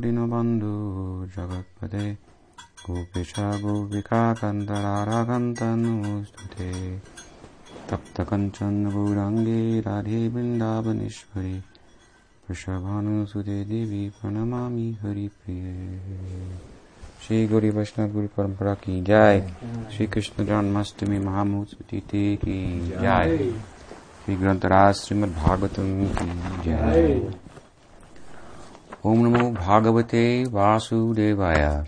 Dinobandhu Jagatpade Gopisha Gopika Kantararakantanustute Tapta Kanchan Gaurangi Radhe Vrindavaneshwari Vrishabhanu Sude Devi Pranamami Hari Priye Shri Gauri Vaishnava Guru Parampara ki Jai Shri Krishna Janmastami Mahamutsuti ki Jai Shri Grantaraj Srimad Bhagavatam ki Jai Om Namo Bhagavate Vasudevaya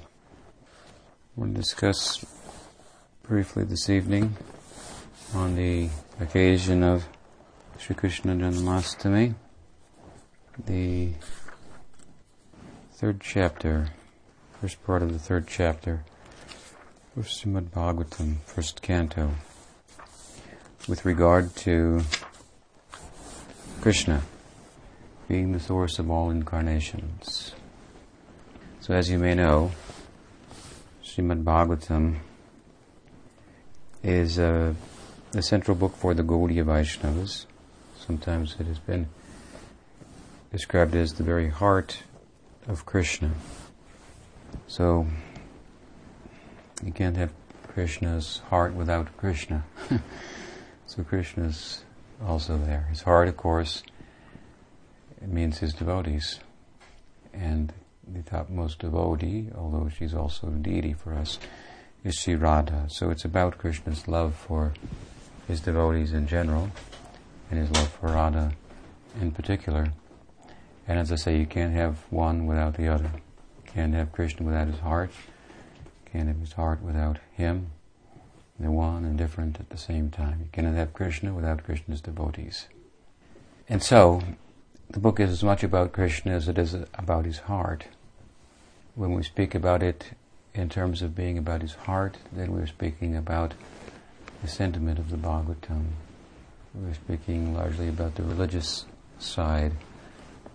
We'll discuss briefly this evening on the occasion of Sri Krishna Janmastami the third chapter, first part of the third chapter of Srimad Bhagavatam, first canto, with regard to Krishna being the source of all incarnations. So as you may know, Srimad Bhagavatam is uh, the central book for the Gaudiya Vaishnavas. Sometimes it has been described as the very heart of Krishna. So, you can't have Krishna's heart without Krishna. so Krishna's also there. His heart, of course, it means his devotees. And the topmost devotee, although she's also a deity for us, is Sri Radha. So it's about Krishna's love for his devotees in general, and his love for Radha in particular. And as I say, you can't have one without the other. You can't have Krishna without his heart. You can't have his heart without him. They're one and different at the same time. You cannot have Krishna without Krishna's devotees. And so, the book is as much about Krishna as it is about his heart. When we speak about it in terms of being about his heart, then we're speaking about the sentiment of the Bhagavatam. We're speaking largely about the religious side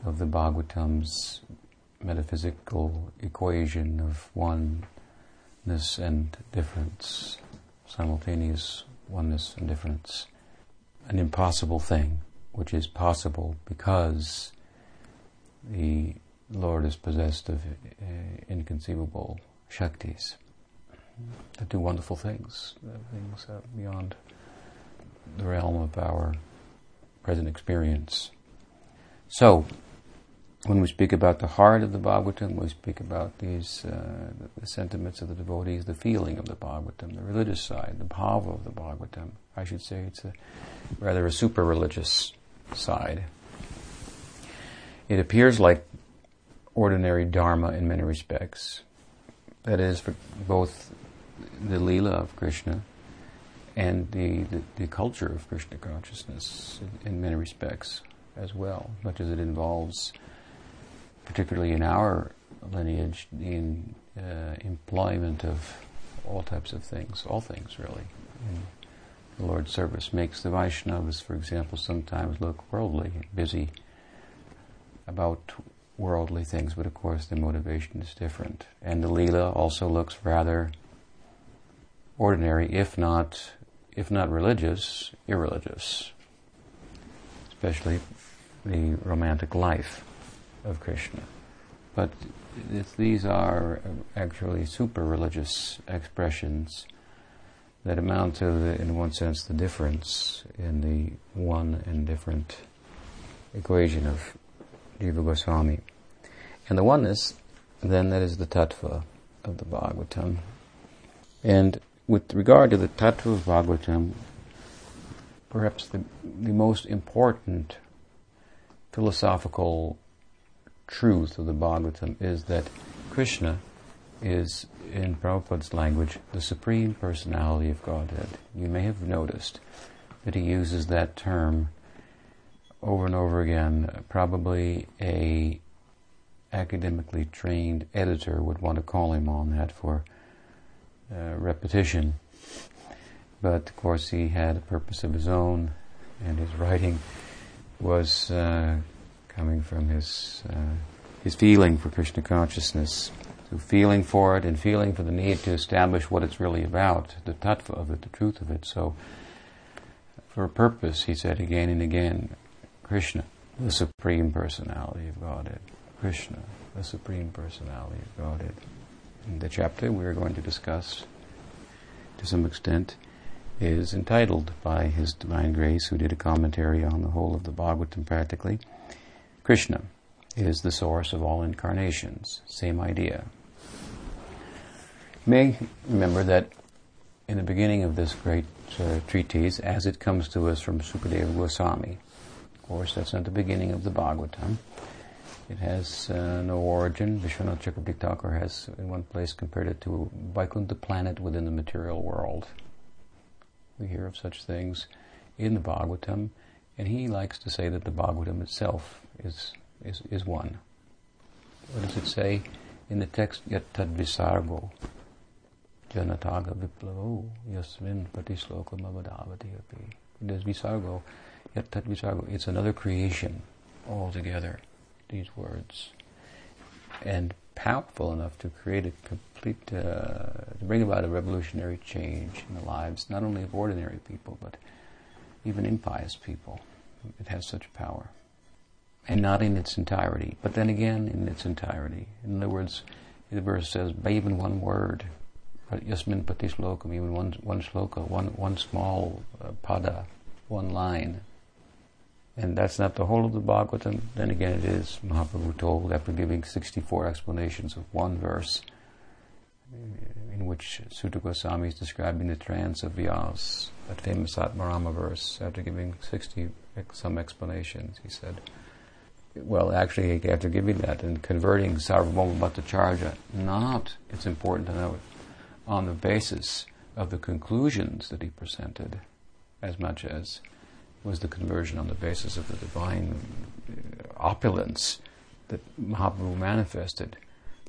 of the Bhagavatam's metaphysical equation of oneness and difference, simultaneous oneness and difference. An impossible thing, which is possible because the Lord is possessed of uh, inconceivable shaktis that do wonderful things, uh, things uh, beyond the realm of our present experience. So, when we speak about the heart of the Bhagavatam, we speak about these uh, the, sentiments of the devotees, the feeling of the Bhagavatam, the religious side, the bhava of the Bhagavatam. I should say it's a rather a super religious side. It appears like ordinary dharma in many respects. That is, for both the lila of Krishna and the, the, the culture of Krishna consciousness in, in many respects as well, much as it involves particularly in our lineage, the uh, employment of all types of things, all things really, in the Lord's service, makes the Vaishnavas, for example, sometimes look worldly, busy about worldly things, but of course the motivation is different. And the Leela also looks rather ordinary, if not, if not religious, irreligious, especially the romantic life of Krishna. But these are actually super religious expressions that amount to, the, in one sense, the difference in the one and different equation of Jiva Goswami. And the oneness, then, that is the tattva of the Bhagavatam. And with regard to the tattva of Bhagavatam, perhaps the, the most important philosophical truth of the Bhagavatam is that Krishna is, in Prabhupada's language, the Supreme Personality of Godhead. You may have noticed that he uses that term over and over again. Probably a academically trained editor would want to call him on that for uh, repetition. But of course, he had a purpose of his own, and his writing was uh, coming from his uh, his feeling for Krishna consciousness. So feeling for it and feeling for the need to establish what it's really about, the tattva of it, the truth of it. So for a purpose, he said again and again, Krishna, the Supreme Personality of Godhead. Krishna, the Supreme Personality of Godhead. In the chapter we are going to discuss, to some extent, is entitled by His Divine Grace, who did a commentary on the whole of the Bhagavatam practically, Krishna is the source of all incarnations. Same idea. May remember that in the beginning of this great uh, treatise, as it comes to us from Sukadeva Goswami, of course, that's not the beginning of the Bhagavatam. It has uh, no origin. Vishwanath Chakravarti Thakur has, in one place, compared it to Vaikuntha planet within the material world. We hear of such things in the Bhagavatam, and he likes to say that the Bhagavatam itself is is, is one. What does it say in the text? Yat tad visargo janataga viplavo yasmin patislokam avadavati api. There's visargo, yat tad visargo. It's another creation altogether, these words. And powerful enough to create a complete, uh, to bring about a revolutionary change in the lives, not only of ordinary people, but even impious people. It has such power and not in its entirety. But then again, in its entirety. In other words, the verse says, by even one word, yasmin pati slokam, even one, one sloka, one, one small uh, pada, one line. And that's not the whole of the Bhagavatam. Then again, it is. Mahaprabhu told after giving 64 explanations of one verse, in which Suta Goswami is describing the trance of Vyas, that famous Atmarama verse, after giving 60 some explanations, he said, well, actually, after giving that and converting Sarvabhauma Bhattacharya, not, it's important to note, on the basis of the conclusions that he presented, as much as was the conversion on the basis of the divine uh, opulence that Mahaprabhu manifested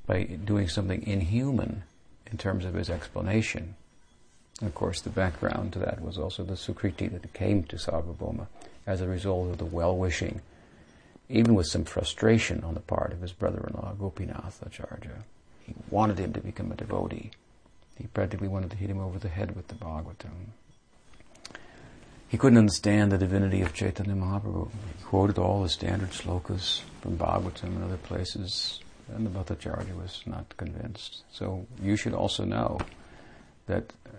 by doing something inhuman in terms of his explanation. And of course, the background to that was also the Sukriti that came to Sarvabhauma as a result of the well-wishing even with some frustration on the part of his brother-in-law, Gopinath Acharya. He wanted him to become a devotee. He practically wanted to hit him over the head with the Bhagavatam. He couldn't understand the divinity of Chaitanya Mahaprabhu. He quoted all the standard slokas from Bhagavatam and other places, and the Bhattacharya was not convinced. So you should also know that uh,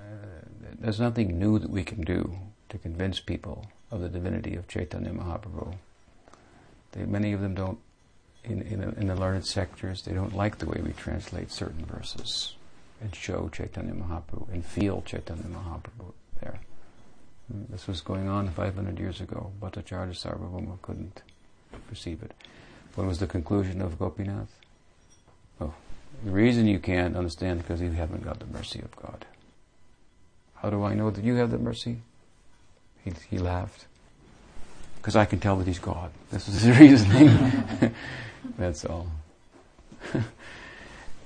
there's nothing new that we can do to convince people of the divinity of Chaitanya Mahaprabhu. They, many of them don't, in, in, in, the learned sectors, they don't like the way we translate certain verses and show Chaitanya Mahaprabhu and feel Chaitanya Mahaprabhu there. Hmm, this was going on 500 years ago. but the Bhattacharya Sarvabhauma couldn't perceive it. What was the conclusion of Gopinath? Oh, the reason you can't understand because you haven't got the mercy of God. How do I know that you have the mercy? He, he laughed because I can tell that he's God. This is his reasoning. That's all.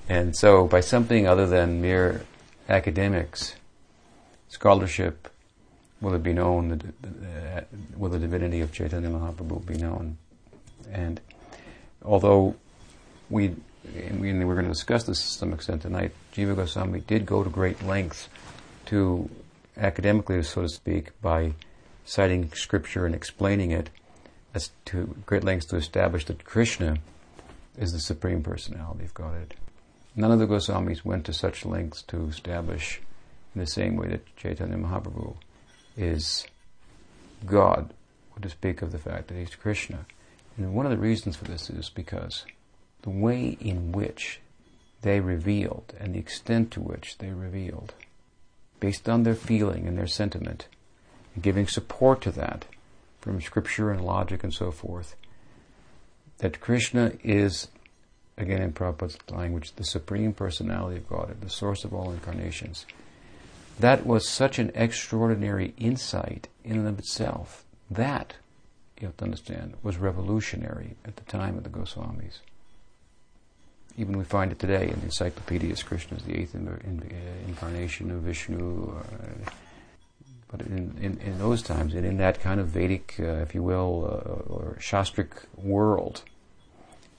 and so, by something other than mere academics, scholarship, will it be known, that, will the divinity of Chaitanya Mahaprabhu be known? And although we, we we're going to discuss this to some extent tonight, Jiva Goswami did go to great lengths to academically, so to speak, by citing scripture and explaining it as to great lengths to establish that Krishna is the supreme personality of Godhead. None of the Goswamis went to such lengths to establish in the same way that Chaitanya Mahaprabhu is God, or to speak of the fact that he's Krishna. And one of the reasons for this is because the way in which they revealed and the extent to which they revealed, based on their feeling and their sentiment, and giving support to that from scripture and logic and so forth, that Krishna is, again in Prabhupada's language, the supreme personality of God, the source of all incarnations. That was such an extraordinary insight in and of itself. That, you have to understand, was revolutionary at the time of the Goswamis. Even we find it today in the encyclopedias. Krishna is the eighth in, in, uh, incarnation of Vishnu. Uh, but in, in, in, those times, and in that kind of Vedic, uh, if you will, uh, or Shastric world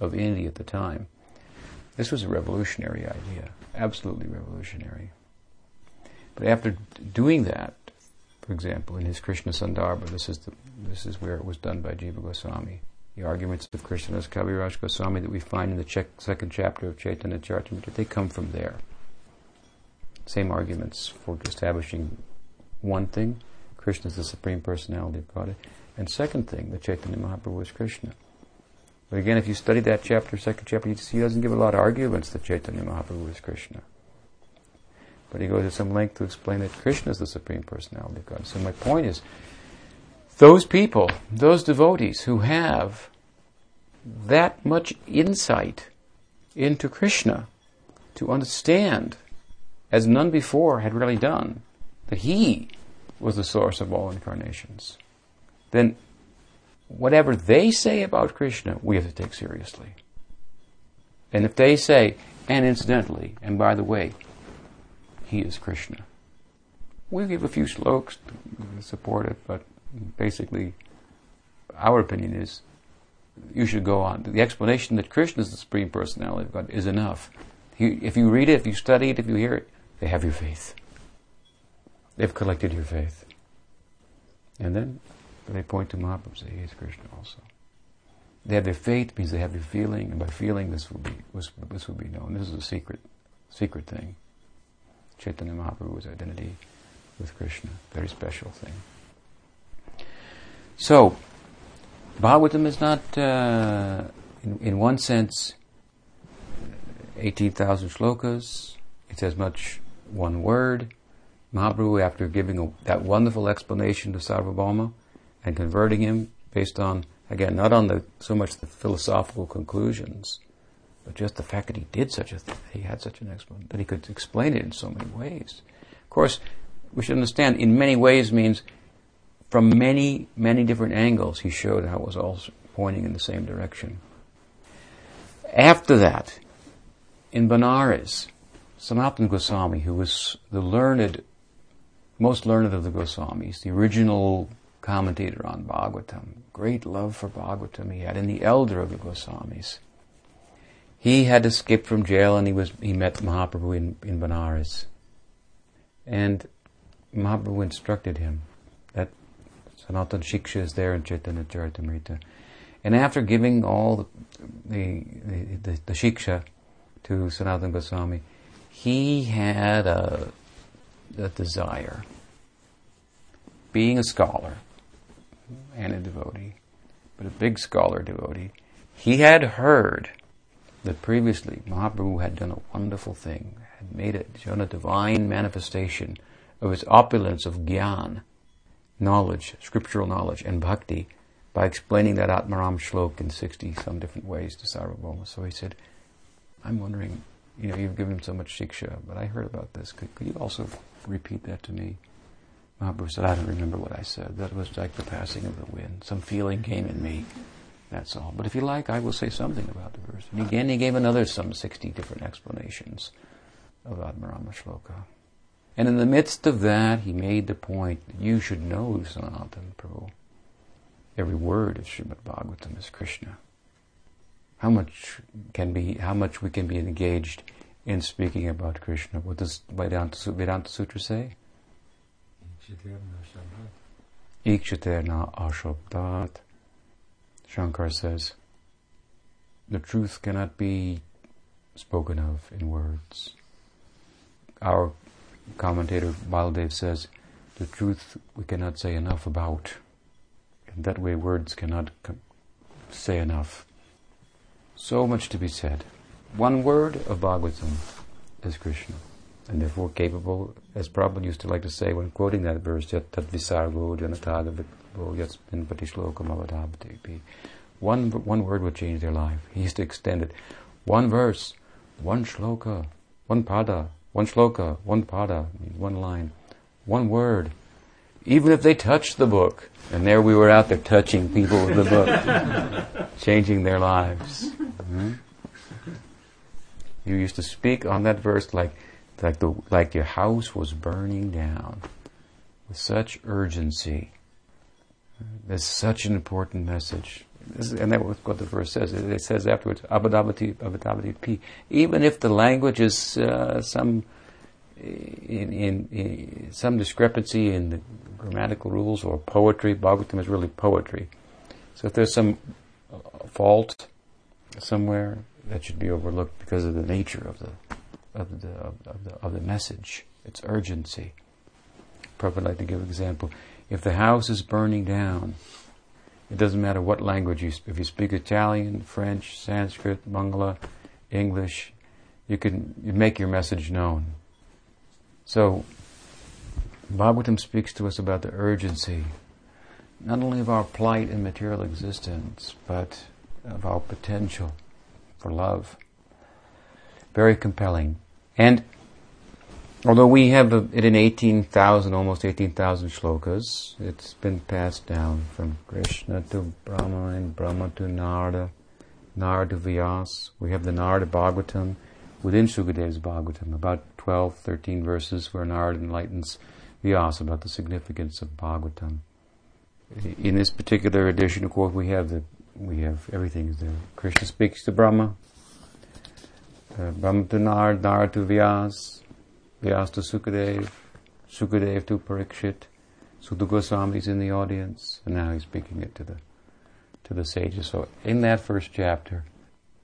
of India at the time, this was a revolutionary idea, absolutely revolutionary. But after doing that, for example, in his Krishna Sandarbha, this is the, this is where it was done by Jiva Goswami. the arguments of Krishnadas Kaviraj Goswami that we find in the second chapter of Chaitanya Charitamrita, they come from there. Same arguments for establishing one thing, Krishna is the Supreme Personality of Godhead, and second thing, the Chaitanya Mahaprabhu is Krishna. But again, if you study that chapter, second chapter, you see he doesn't give a lot of arguments that Chaitanya Mahaprabhu is Krishna. But he goes to some length to explain that Krishna is the Supreme Personality of God. So my point is, those people, those devotees who have that much insight into Krishna to understand, as none before had really done, that He was the source of all incarnations, then whatever they say about Krishna, we have to take seriously. And if they say, and incidentally, and by the way, He is Krishna, we'll give a few slokas to support it, but basically, our opinion is you should go on. The explanation that Krishna is the Supreme Personality of God is enough. If you read it, if you study it, if you hear it, they have your faith. They've collected your faith. And then they point to Mahaprabhu say, he is Krishna also. They have their faith means they have their feeling, and by feeling this will be this will be known. This is a secret secret thing. Chaitanya Mahaprabhu's identity with Krishna, very special thing. So, Bhagavatam is not, uh, in, in, one sense, 18,000 shlokas. It's as much one word. Mahaprabhu, after giving a, that wonderful explanation to Sarvabhauma and converting him based on, again, not on the, so much the philosophical conclusions, but just the fact that he did such a thing, he had such an explanation, that he could explain it in so many ways. Of course, we should understand, in many ways means from many, many different angles, he showed how it was all pointing in the same direction. After that, in Benares, Sanatana Goswami, who was the learned, most learned of the Goswamis, the original commentator on Bhagavatam, great love for Bhagavatam he had, and the elder of the Goswamis. He had escaped from jail and he was he met Mahaprabhu in, in Benares. And Mahaprabhu instructed him that Sanatan Shiksha is there in Chaitanya Charitamrita. And after giving all the, the, the, the Shiksha to Sanatan Goswami, he had a, a desire, being a scholar and a devotee, but a big scholar devotee, he had heard that previously Mahaprabhu had done a wonderful thing, had made it, shown a divine manifestation of his opulence of gyan, knowledge, scriptural knowledge, and bhakti by explaining that Atmaram Shlok in 60 some different ways to Sarvabhauma. So he said, I'm wondering, you know, you've given him so much shiksha, but I heard about this. Could, could you also repeat that to me? Oh, Mahaprabhu said, I don't remember what I said. That was like the passing of the wind. Some feeling came in me. That's all. But if you like, I will say something about the verse. And again, he gave another some 60 different explanations of Atmarama Shloka. And in the midst of that, he made the point that you should know Sanatana Prabhu. Every word of Srimad Bhagavatam is Krishna. How much can be, how much we can be engaged in speaking about Krishna? What does Vedanta Sutra say? Ikshaterna ashabdat. Shankar says, the truth cannot be spoken of in words. Our commentator Baldev says, the truth we cannot say enough about. In that way, words cannot say enough. So much to be said. One word of Bhagavatam is Krishna, and therefore capable, as Prabhupada used to like to say when quoting that verse, Yat tat visargo janatagaviko yatsmin patishlokam avadabhati. One, one word would change their life. He used to extend it. One verse, one shloka, one pada, one shloka, one pada, one line, one word. Even if they touched the book, and there we were out there touching people with the book, changing their lives. Mm-hmm. You used to speak on that verse like, like the, like your house was burning down with such urgency. There's such an important message. and that's what the verse says. It, says afterwards, abadabati, abadabati pi. Even if the language is uh, some in, in, in, some discrepancy in the grammatical rules or poetry, Bhagavatam is really poetry. So if there's some fault somewhere that should be overlooked because of the nature of the of the of the, of the message, its urgency. Prabhupada like to give an example. If the house is burning down, it doesn't matter what language you speak. If you speak Italian, French, Sanskrit, Bangla, English, you can you make your message known. So, Bhagavatam speaks to us about the urgency, not only of our plight in material existence, but of our potential for love. Very compelling. And although we have it in 18,000, almost 18,000 shlokas, it's been passed down from Krishna to Brahma and Brahma to Narada, Narada to Vyas. We have the Narada Bhagavatam within Shukadev's Bhagavatam, about 12, 13 verses where Narada enlightens Vyas about the significance of Bhagavatam. In this particular edition, of course, we have the we have everything there. Krishna speaks to Brahma, uh, Brahma to Nard, Nard to Vyas, Vyas to Sukadev, Sukadev to Parikshit, Suta Goswami is in the audience, and now he's speaking it to the to the sages. So in that first chapter,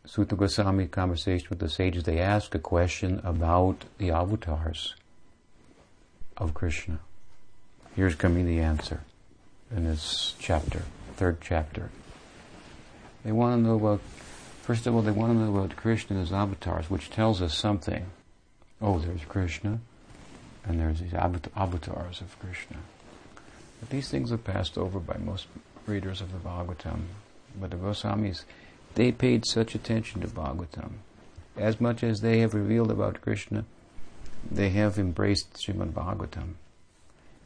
Suta Goswami conversation with the sages, they ask a question about the avatars of Krishna. Here's coming the answer in this chapter, third chapter. They want to know about, first of all, they want to know about Krishna and his avatars, which tells us something. Oh, there's Krishna, and there's these avatars of Krishna. But these things are passed over by most readers of the Bhagavatam. But the Goswamis, they paid such attention to Bhagavatam. As much as they have revealed about Krishna, they have embraced Srimad Bhagavatam.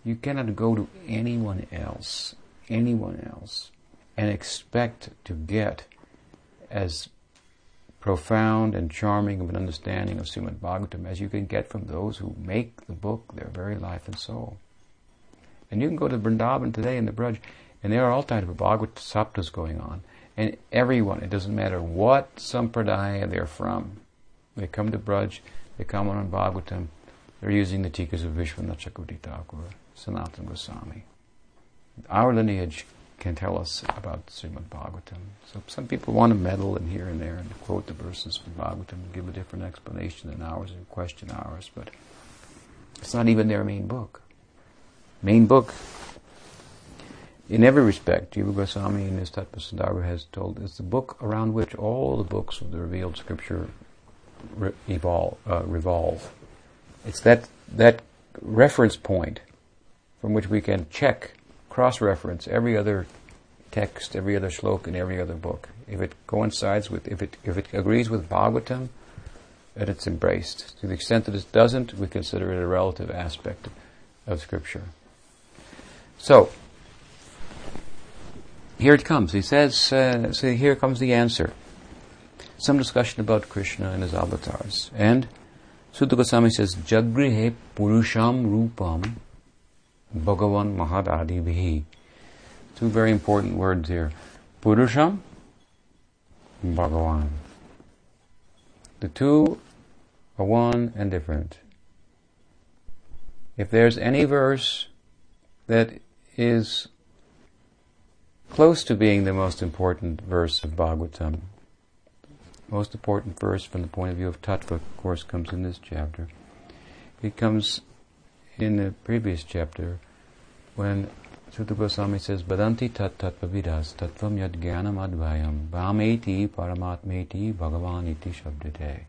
You cannot go to anyone else, anyone else, and expect to get as profound and charming of an understanding of Srimad Bhagavatam as you can get from those who make the book their very life and soul. And you can go to Vrindavan today in the Braj, and there are all types of Bhagavad saptas going on. And everyone, it doesn't matter what sampradaya they're from, they come to Braj, they come on Bhagavatam, they're using the tikas of Vishwanath Chakravarti Thakur, Sanatana Goswami. Our lineage can tell us about Srimad Bhagavatam. So some people want to meddle in here and there and quote the verses from Bhagavatam and give a different explanation than ours and question ours, but it's not even their main book. Main book, in every respect, Jiva Goswami in his Tattva has told, is the book around which all the books of the revealed scripture re- evolve, uh, revolve. It's that, that reference point from which we can check cross-reference every other text, every other slok in every other book. If it coincides with, if it, if it agrees with Bhagavatam, then it's embraced. To the extent that it doesn't, we consider it a relative aspect of Scripture. So, here it comes. He says, uh, so here comes the answer. Some discussion about Krishna and his avatars. And Suta Goswami says, Jagrihe Purusham Rupam Bhagavan Mahadadivihi. Two very important words here. Purusham, Bhagavan. The two are one and different. If there's any verse that is close to being the most important verse of Bhagavatam, most important verse from the point of view of Tattva, of course, comes in this chapter. It comes in the previous chapter when Suta Goswami says, Badanti tat tatpavidas tattvam yad jnanam advayam bhameti paramatmeti bhagavan iti shabdate.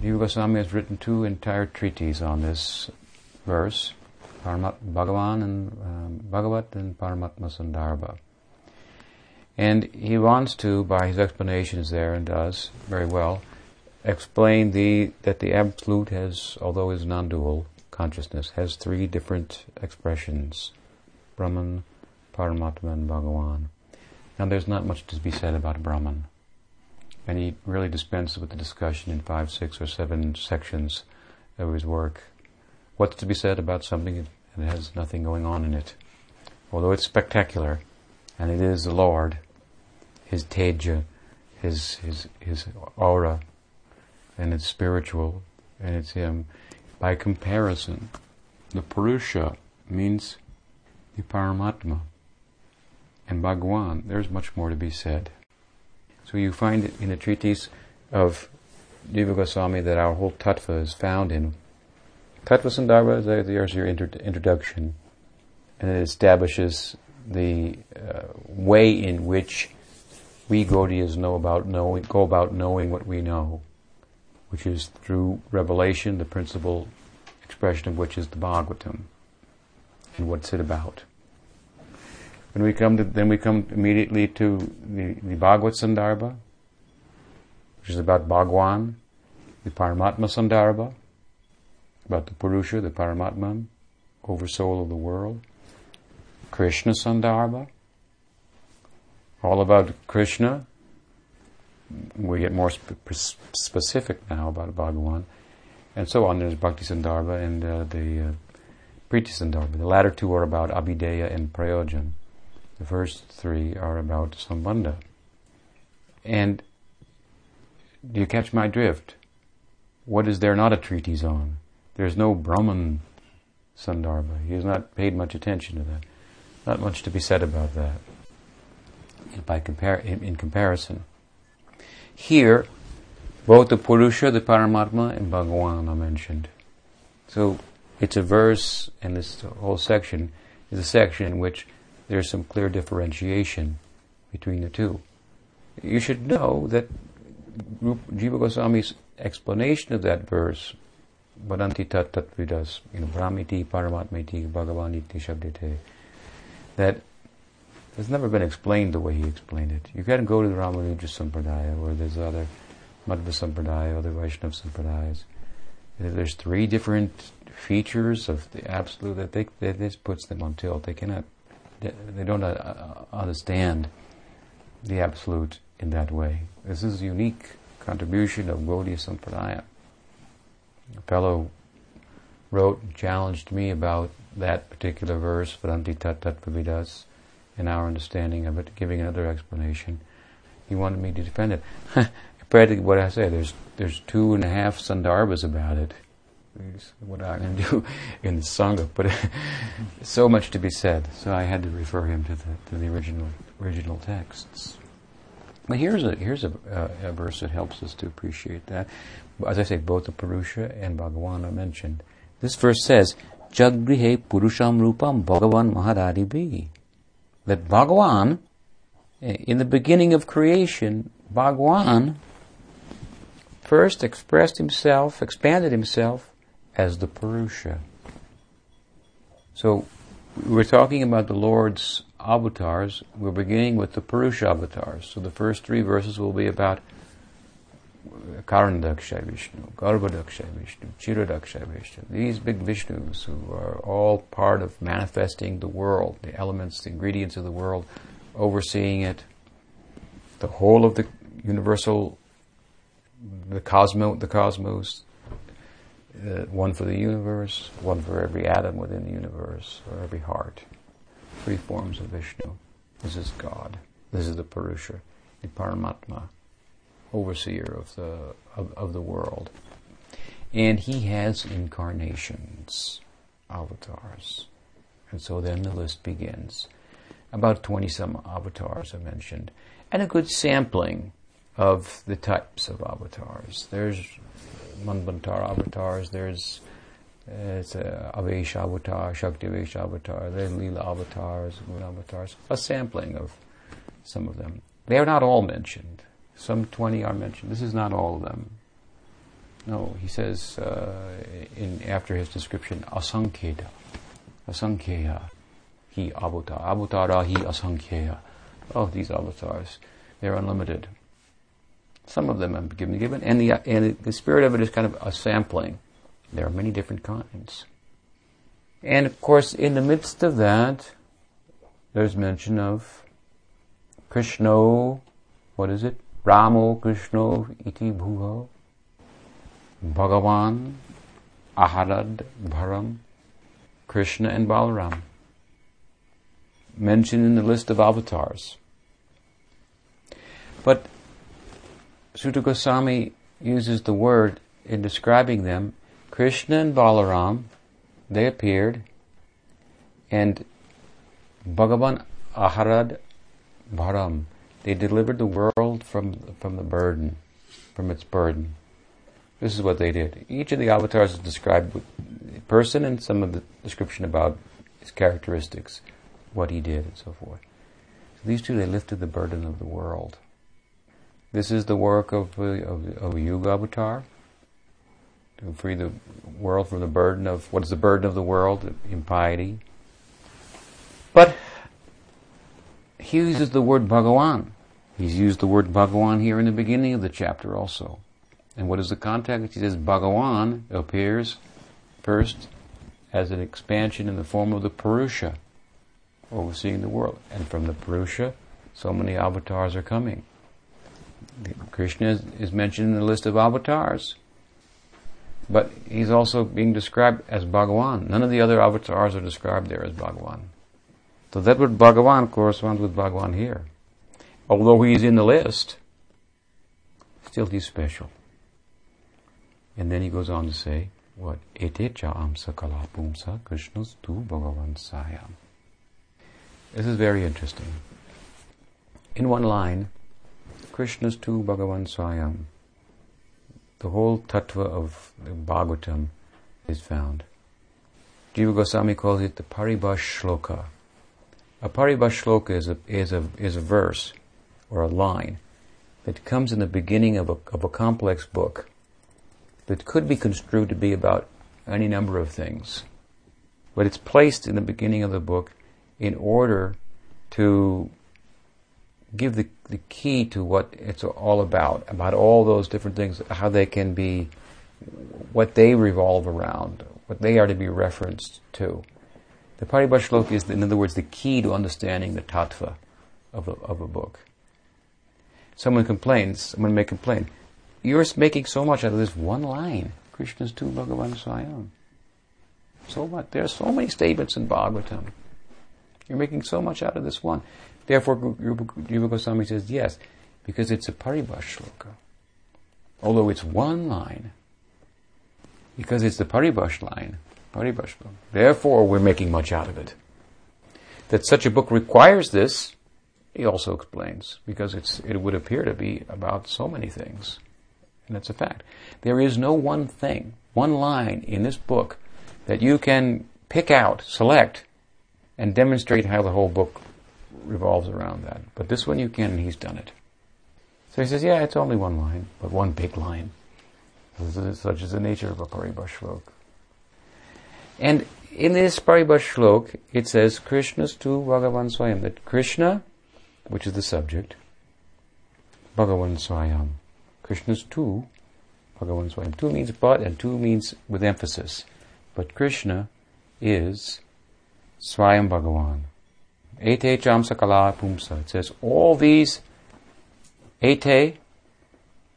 Jiva Goswami has written two entire treatises on this verse, Paramat, Bhagavan and um, Bhagavat and Paramatma Sandarbha. And he wants to, by his explanations there, and does very well, explain the that the absolute has, although is non-dual consciousness, has three different expressions: Brahman, Paramatma, and Bhagavan. Now, there's not much to be said about Brahman, and he really dispenses with the discussion in five, six, or seven sections of his work. What's to be said about something that has nothing going on in it? Although it's spectacular, and it is the Lord, His Teja, His His His aura, and it's spiritual, and it's Him. By comparison, the Purusha means the Paramatma. and Bhagwan, there's much more to be said. So you find it in the treatise of Jiva Goswami that our whole tattva is found in Tattva Sandarbha, there's your introduction, and it establishes the uh, way in which we Gaudiyas know about knowing, go about knowing what we know, which is through revelation, the principal expression of which is the Bhagavatam, and what's it about. When we come to, then we come immediately to the, the Bhagavad Sandarbha, which is about Bhagwan, the Paramatma Sandarbha, about the Purusha, the Paramatman, oversoul of the world. Krishna Sandarbha, all about Krishna. We get more sp- specific now about Bhagavan, and so on. There's Bhakti Sandarbha and uh, the uh, Priti Sandarbha. The latter two are about Abhideya and Prayojan. The first three are about Sambandha. And do you catch my drift? What is there not a treatise on? There's no Brahman Sandarbha. He has not paid much attention to that. Not much to be said about that by compar- in, in comparison. Here, both the Purusha, the Paramatma, and Bhagavan are mentioned. So it's a verse, and this whole section is a section in which there's some clear differentiation between the two. You should know that Jiva Goswami's explanation of that verse, Vadanti tat tatvidas, you know, Brahmiti Paramatmiti Bhagavaniti Shabdite, that has never been explained the way he explained it. You can go to the Ramanuja Sampradaya, or there's other Madhva Sampradaya, other Vaishnava Sampradayas. There's three different features of the absolute that they, that this puts them on tilt. They cannot they don't uh, understand the absolute in that way. This is a unique contribution of Gaudiya Sampradaya. A fellow wrote and challenged me about that particular verse, Vadanti Tat Tat Vidas, and our understanding of it, giving another explanation. He wanted me to defend it. Practically what I say, there's there's two and a half sandarbhas about it what going to do in the Sangha, but so much to be said. So I had to refer him to the, to the original original texts. But here's a here's a, a, a, verse that helps us to appreciate that. As I say, both the Purusha and Bhagavan are mentioned. This verse says, "Jagrihe Purusham Rupam Bhagavan Mahadadibi." That Bhagavan, eh, in the beginning of creation, Bhagavan first expressed himself, expanded himself as the Purusha. So we're talking about the Lord's avatars. We're beginning with the Purusha avatars. So the first three verses will be about Karandakshai Vishnu, Garbhadaksha Vishnu, Chiradaksha Vishnu. These big Vishnus who are all part of manifesting the world, the elements, the ingredients of the world, overseeing it, the whole of the universal, the cosmos, the cosmos, uh, one for the universe, one for every atom within the universe, or every heart. Three forms of Vishnu. This is God. This is the Purusha, the Paramatma, overseer of the of, of the world. And he has incarnations, avatars. And so then the list begins. About 20 some avatars are mentioned, and a good sampling of the types of avatars. There's Manvantara avatars, there's uh, it's uh, Avesh avatar, Shakti Avesh avatar, there's Leela avatars, Moon avatars, a sampling of some of them. They are not all mentioned. Some 20 are mentioned. This is not all of them. No, he says uh, in after his description, asankheta, asankheya, he avatar, avatara he asankheya. Oh, these avatars, they're unlimited. Some of them have been given, and the, and the spirit of it is kind of a sampling. There are many different kinds. And of course, in the midst of that, there's mention of Krishna, what is it? Ramo Krishna iti bhuva, Bhagavan, Aharad, Bharam, Krishna and Balaram. Mentioned in the list of avatars. But Suta Goswami uses the word in describing them. Krishna and Balaram, they appeared, and Bhagavan Aharad Bharam. They delivered the world from, from the burden, from its burden. This is what they did. Each of the avatars is described with a person and some of the description about his characteristics, what he did, and so forth. So these two, they lifted the burden of the world. This is the work of, uh, of, of a Yuga avatar, to free the world from the burden of, what is the burden of the world? Impiety. But he uses the word Bhagawan. He's used the word Bhagawan here in the beginning of the chapter also. And what is the context? He says Bhagawan appears first as an expansion in the form of the Purusha, overseeing the world. And from the Purusha, so many avatars are coming. Krishna is, mentioned in the list of avatars. But he's also being described as Bhagawan. None of the other avatars are described there as Bhagawan. So that word Bhagawan corresponds with Bhagawan here. Although he's in the list, still he's special. And then he goes on to say, what? Ete cha amsa kalapumsa Krishna's tu Bhagavan swayam. This is very interesting. In one line, Krishna's tu Bhagavan swayam. The whole tattva of Bhagavatam is found. Jiva Goswami calls it the Paribhash Shloka. A Paribhash Shloka is a, is a, is a verse or a line that comes in the beginning of a, of a complex book that could be construed to be about any number of things. But it's placed in the beginning of the book in order to give the, the key to what it's all about, about all those different things, how they can be, what they revolve around, what they are to be referenced to. The Paribhash Shloka is, in other words, the key to understanding the tattva of a, of a book. Someone complains, someone may complain, you're making so much out of this one line. Krishna's tu Bhagavan Swayam. So what? There are so many statements in Bhagavatam. You're making so much out of this one. Therefore, Jiva Goswami says yes, because it's a Paribhash shloka. Although it's one line, because it's the Paribhash line, Paribhash Therefore, we're making much out of it. That such a book requires this, he also explains, because it's, it would appear to be about so many things. And it's a fact. There is no one thing, one line in this book that you can pick out, select, and demonstrate how the whole book revolves around that. But this one you can, and he's done it. So he says, yeah, it's only one line, but one big line. Such is the nature of a Paribhash Shlok. And in this Paribhash Shlok, it says, Krishna's tu Bhagavan Swayam, that Krishna, which is the subject, Bhagavan Swayam, Krishna's tu, Bhagavan Swayam. Tu means but and tu means with emphasis. But Krishna is Swayam Bhagavan. Ete cham sakala pumsa. It says all these ete,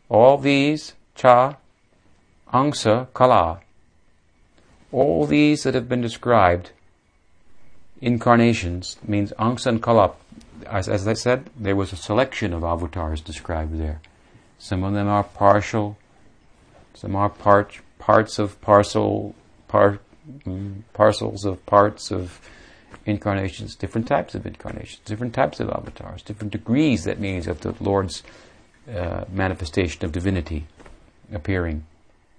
all these cha, angsa, kala, all these that have been described, incarnations, means angsa and kala. As, as I said, there was a selection of avatars described there. Some of them are partial, some are part, parts of parcel, par, mm, parcels of parts of incarnations, different types of incarnations, different types of avatars, different degrees, that means, of the Lord's uh, manifestation of divinity appearing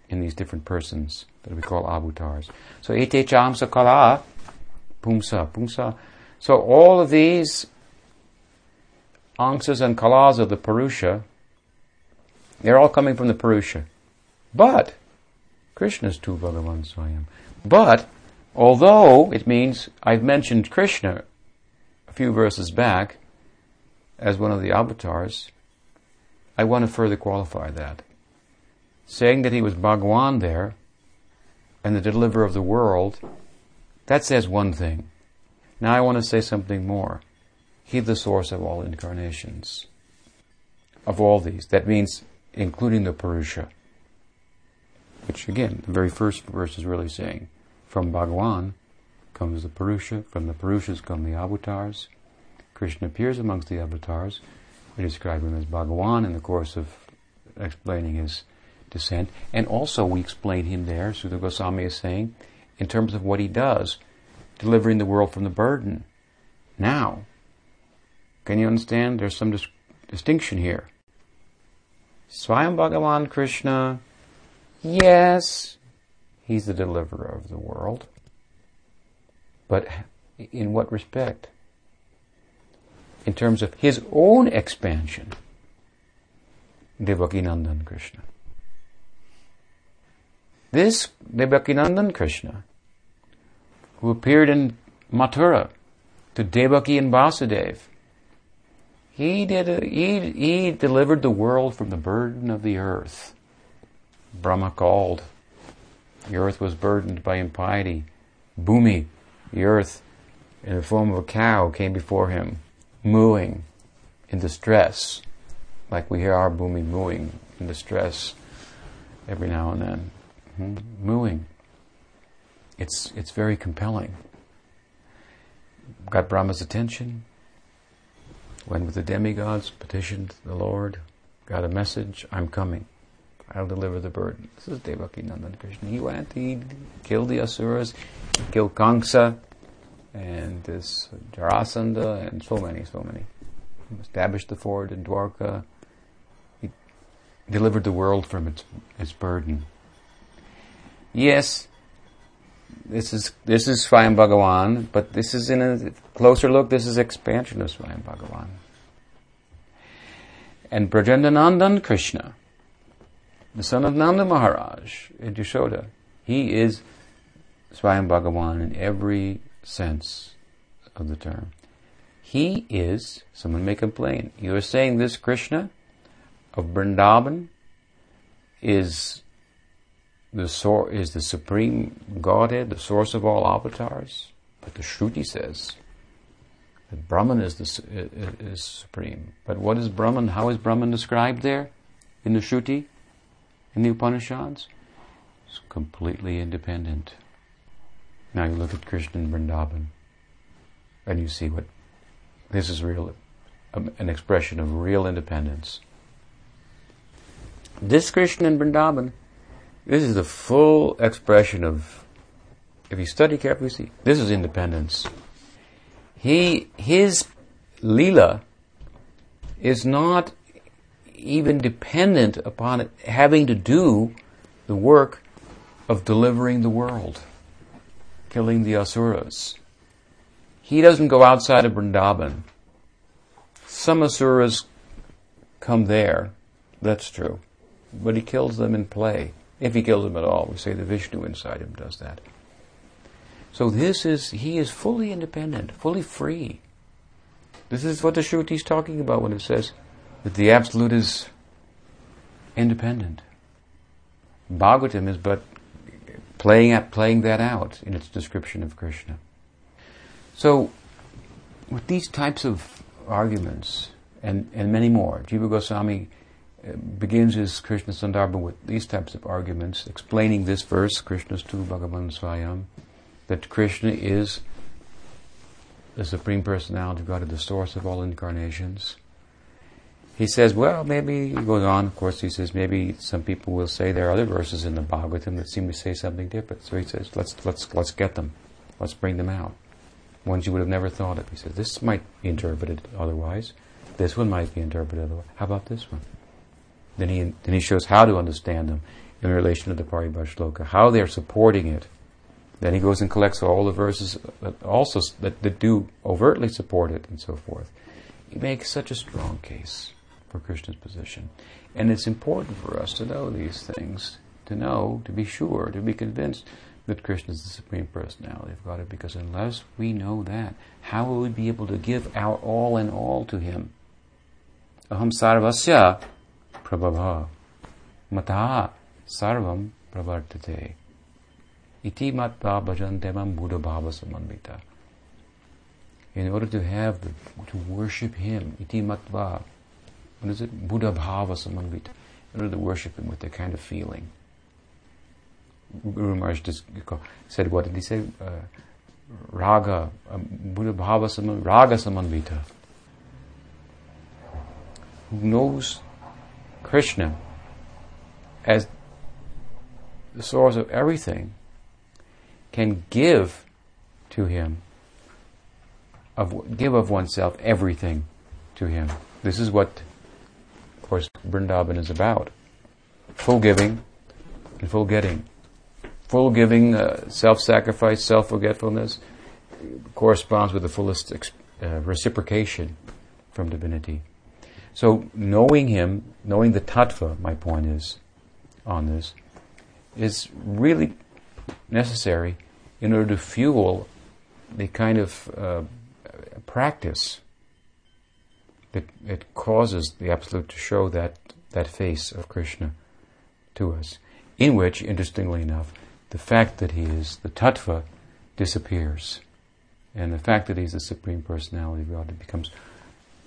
in these different persons that we call avatars. So, ete chamsa kala, pumsa, pumsa. So, all of these angsas and kalas of the Purusha they're all coming from the Purusha. But, Krishna's tu Bhagavan Swayam. But, although it means, I've mentioned Krishna a few verses back as one of the avatars, I want to further qualify that. Saying that he was Bhagwan there, and the deliverer of the world, that says one thing. Now I want to say something more. He's the source of all incarnations. Of all these. That means including the Purusha. Which again, the very first verse is really saying, from Bhagawan comes the Purusha, from the Purushas come the avatars. Krishna appears amongst the avatars. We describe him as Bhagawan in the course of explaining his descent. And also we explain him there, Suta Goswami is saying, in terms of what he does, delivering the world from the burden. Now, Can you understand? There's some dis- distinction here. Swayam Bhagavan Krishna, yes, he's the deliverer of the world. But in what respect? In terms of his own expansion, Devakinandan Krishna. This Devakinandan Krishna, who appeared in Mathura to Devaki and Vasudev, he did he, he delivered the world from the burden of the earth. Brahma called. The earth was burdened by impiety. Bhumi, the earth, in the form of a cow, came before him, mooing in distress, like we hear our Bhumi mooing in distress every now and then. Hmm? Mooing. It's, it's very compelling. Got Brahma's attention, with the demigods, petitioned the Lord, got a message, I'm coming. I'll deliver the burden. This is Devaki Nandan Krishna. He went, he killed the Asuras, killed Kamsa, and this Jarasandha, and so many, so many. He established the fort in Dwarka. He delivered the world from its, its burden. Yes, this is this is Swayam Bhagavan, but this is in a closer look, this is expansion of Swayam Bhagavan. And Brajendanandan Krishna, the son of Nanda Maharaj in Yashoda, he is Swayam Bhagavan in every sense of the term. He is, someone may complain, you are saying this Krishna of Vrindavan is the sor- is the supreme Godhead, the source of all avatars. But the Shruti says that Brahman is, the, is supreme. But what is Brahman? How is Brahman described there in the Shruti, in the Upanishads? It's completely independent. Now you look at Krishna in Vrindavan, and you see what this is real, um, an expression of real independence. This Krishna in Vrindavan this is the full expression of, if you study carefully, see, this is independence. He, his lila is not even dependent upon having to do the work of delivering the world, killing the asuras. He doesn't go outside of Vrindavan. Some asuras come there, that's true, but he kills them in play. If he kills them at all, we say the Vishnu inside him does that. So this is, he is fully independent, fully free. This is what the Shruti is talking about when it says that the Absolute is independent. Bhagavatam is but playing, at, playing that out in its description of Krishna. So, with these types of arguments, and, and many more, Jiva Goswami uh, begins his Krishna Sandarbha with these types of arguments, explaining this verse, Krishna's tu Bhagavan Swayam, that Krishna is the Supreme Personality of God, the source of all incarnations. He says, well, maybe, he goes on, of course, he says, maybe some people will say there are other verses in the Bhagavatam that seem to say something different. So he says, let's, let's, let's get them. Let's bring them out. Ones you would have never thought of. He says, this might be interpreted otherwise. This one might be interpreted otherwise. How about this one? Then he, then he shows how to understand them in relation to the Paribhasha how they're supporting it. Then he goes and collects all the verses that also that, that do overtly support it and so forth. He makes such a strong case for Krishna's position. And it's important for us to know these things, to know, to be sure, to be convinced that Krishna is the Supreme Personality of God, because unless we know that, how will we be able to give our all and all to Him? Aham sarvasya prabhava mata sarvam pravartate iti matva bhajantevam buddha bhava in order to have the, to worship him iti matva what is it? buddha bhava samanvita in order to worship him with that kind of feeling. Guru Maharaj just said what did he say? Uh, raga um, buddha bhava saman, raga samanvita who knows Krishna as the source of everything can give to him of give of oneself everything to him. This is what, of course, Vrindavan is about. Full giving and full getting. Full giving, uh, self-sacrifice, self-forgetfulness corresponds with the fullest uh, reciprocation from divinity. So knowing him, knowing the tattva, my point is, on this, is really necessary in order to fuel the kind of uh, practice that it causes the Absolute to show that, that face of Krishna to us, in which, interestingly enough, the fact that he is the tattva disappears. And the fact that he's the Supreme Personality of God becomes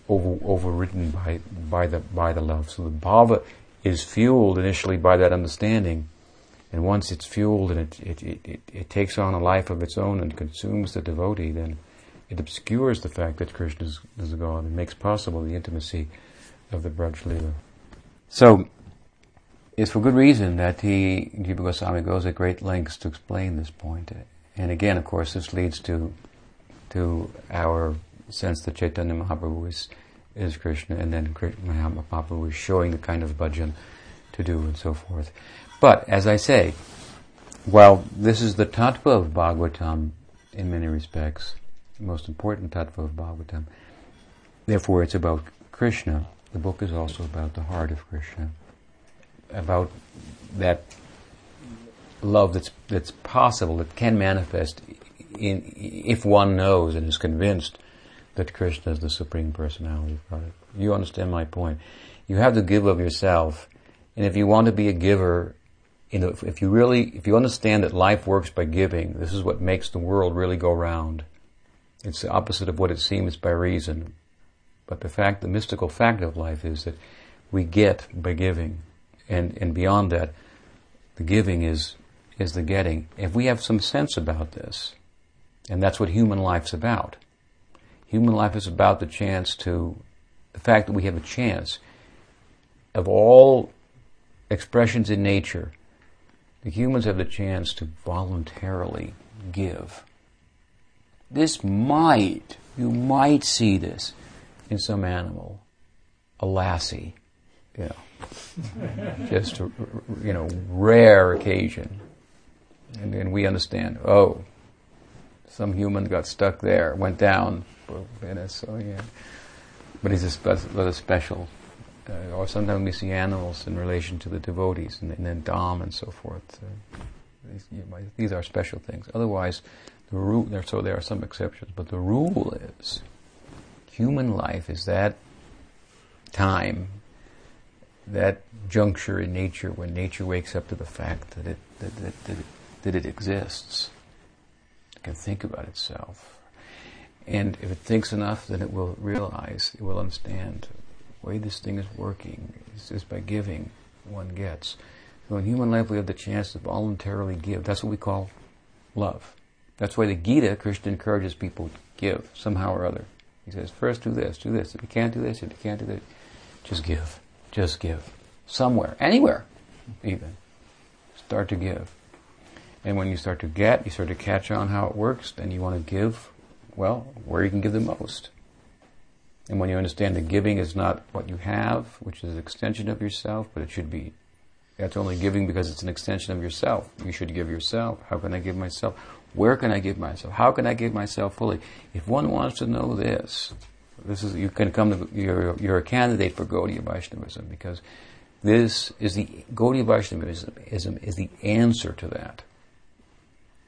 over, overridden by, by, the, by the love. So the bhava is fueled initially by that understanding, and once it's fueled and it, it, it, it, it takes on a life of its own and consumes the devotee, then it obscures the fact that Krishna is, is God and makes possible the intimacy of the Braj Leela. So, it's for good reason that he, Jiva Goswami goes at great lengths to explain this point. And again, of course, this leads to, to our sense that Chaitanya Mahaprabhu is, is Krishna, and then Mahaprabhu is showing the kind of bhajan to do and so forth. But, as I say, while this is the tattva of Bhagavatam in many respects, the most important tattva of Bhagavatam, therefore it's about Krishna, the book is also about the heart of Krishna, about that love that's, that's possible, that can manifest in, if one knows and is convinced that Krishna is the Supreme Personality of God. You understand my point. You have to give of yourself, and if you want to be a giver, you know, if you really, if you understand that life works by giving, this is what makes the world really go round. It's the opposite of what it seems by reason. But the fact, the mystical fact of life is that we get by giving. And, and beyond that, the giving is, is the getting. If we have some sense about this, and that's what human life's about, Human life is about the chance to, the fact that we have a chance of all expressions in nature, the humans have the chance to voluntarily give. This might, you might see this in some animal, a lassie, you know, just a, you know, rare occasion. And then we understand, oh, some human got stuck there, went down. So oh, yeah, but he's a, spe- a special. Uh, or sometimes we see animals in relation to the devotees, and, and then Dham and so forth. Uh, these, you these, are special things. Otherwise, the rule. There, so there are some exceptions, but the rule is human life is that time, that juncture in nature when nature wakes up to the fact that it that, that, that, it, that it exists, it can think about itself and if it thinks enough, then it will realize, it will understand way this thing is working is just by giving one gets. So in human life, we have the chance to voluntarily give. That's what we call love. That's why the Gita, Krishna encourages people to give somehow or other. He says, first do this, do this. If you can't do this, if you can't do that, just give. Just give. Somewhere. Anywhere, even. Start to give. And when you start to get, you start to catch on how it works, then you want to give well, where you can give the most. And when you understand that giving is not what you have, which is an extension of yourself, but it should be, that's only giving because it's an extension of yourself. You should give yourself. How can I give myself? Where can I give myself? How can I give myself fully? If one wants to know this, this is, you can come to, you're, you're a candidate for Gaudiya Vaishnavism because this is the, Gaudiya Vaishnavism is, is the answer to that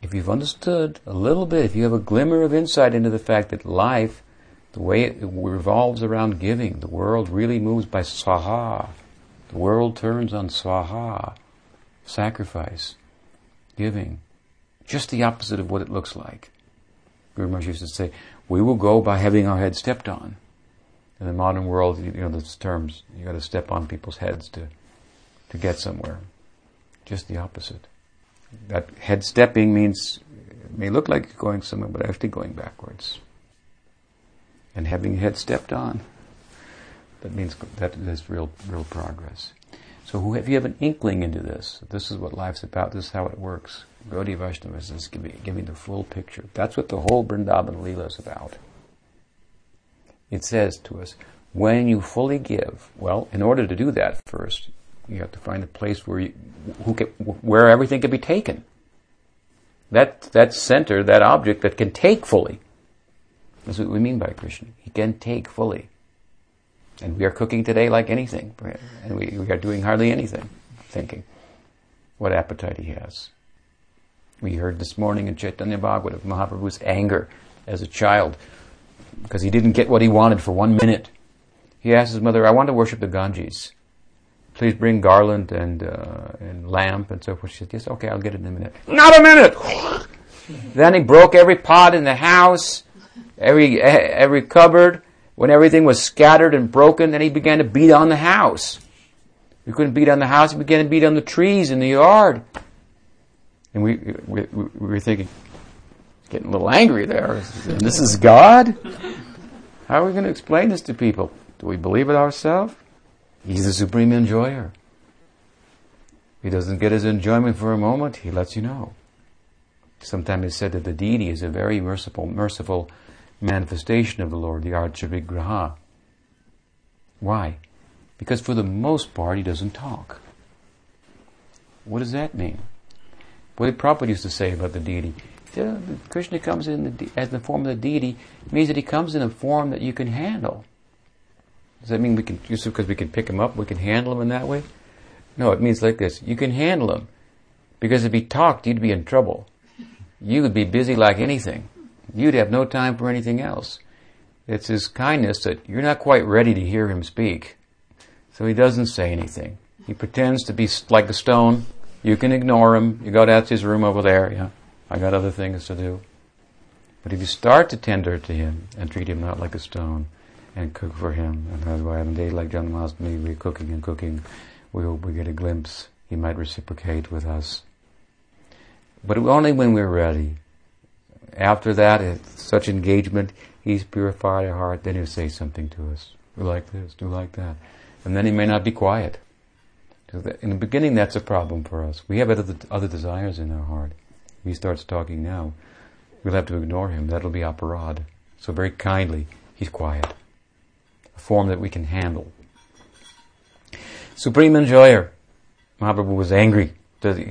if you've understood a little bit, if you have a glimmer of insight into the fact that life, the way it revolves around giving, the world really moves by swaha. The world turns on swaha, sacrifice, giving. Just the opposite of what it looks like. Guru Maharaj used to say, we will go by having our heads stepped on. In the modern world, you know, those terms, you gotta step on people's heads to, to get somewhere. Just the opposite that head stepping means it may look like you're going somewhere, but actually going backwards. And having your head stepped on, that means that is real, real progress. So if you have an inkling into this, this is what life's about, this is how it works. Gaudiya Vaishnava is giving, giving the full picture. That's what the whole Vrindavan Leela is about. It says to us, when you fully give, well, in order to do that first, you have to find a place where you, can, where everything can be taken. That, that center, that object that can take fully. That's what we mean by Krishna. He can take fully. And we are cooking today like anything. And we, we are doing hardly anything, thinking what appetite he has. We heard this morning in Chaitanya Bhagavat of Mahaprabhu's anger as a child because he didn't get what he wanted for one minute. He asked his mother, I want to worship the Ganges. Please bring garland and, uh, and lamp and so forth. She said, yes, okay, I'll get it in a minute. Not a minute! then he broke every pot in the house, every, every cupboard. When everything was scattered and broken, then he began to beat on the house. He couldn't beat on the house, he began to beat on the trees in the yard. And we, we, we were thinking, getting a little angry there. This is God? How are we going to explain this to people? Do we believe it ourselves? He's the supreme enjoyer. He doesn't get his enjoyment for a moment, he lets you know. Sometimes it's said that the deity is a very merciful, merciful manifestation of the Lord, the Archavigraha. Why? Because for the most part, he doesn't talk. What does that mean? What did Prabhupada used to say about the deity? Yeah, Krishna comes in the, as the form of the deity means that he comes in a form that you can handle. Does that mean we can, just because we can pick him up, we can handle him in that way? No, it means like this. You can handle him. Because if he talked, you'd be in trouble. You would be busy like anything. You'd have no time for anything else. It's his kindness that you're not quite ready to hear him speak. So he doesn't say anything. He pretends to be like a stone. You can ignore him. You go down to his room over there. Yeah, I got other things to do. But if you start to tender to him and treat him not like a stone, and cook for him. And that's why on a day like John Janmashtami, we're cooking and cooking. We hope we get a glimpse. He might reciprocate with us. But only when we're ready. After that, such engagement, he's purified our heart, then he'll say something to us. Do like this, do like that. And then he may not be quiet. In the beginning, that's a problem for us. We have other, other desires in our heart. He starts talking now, we'll have to ignore him. That'll be aparad. So very kindly, he's quiet a form that we can handle. Supreme Enjoyer. Mahaprabhu was angry.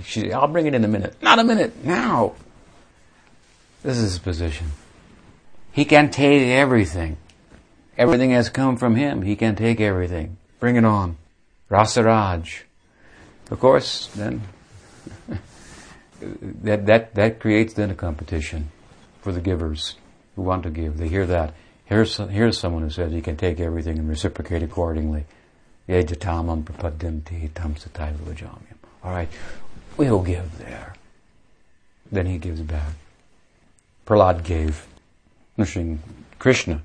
She I'll bring it in a minute. Not a minute, now. This is his position. He can take everything. Everything has come from him. He can take everything. Bring it on. Rasaraj. Of course, then that, that, that creates then a competition for the givers who want to give. They hear that. Here's, here's someone who says he can take everything and reciprocate accordingly. Yejatamam prapadyanti tam Alright, we'll give there. Then he gives back. Prahlad gave. Nrsimha, Krishna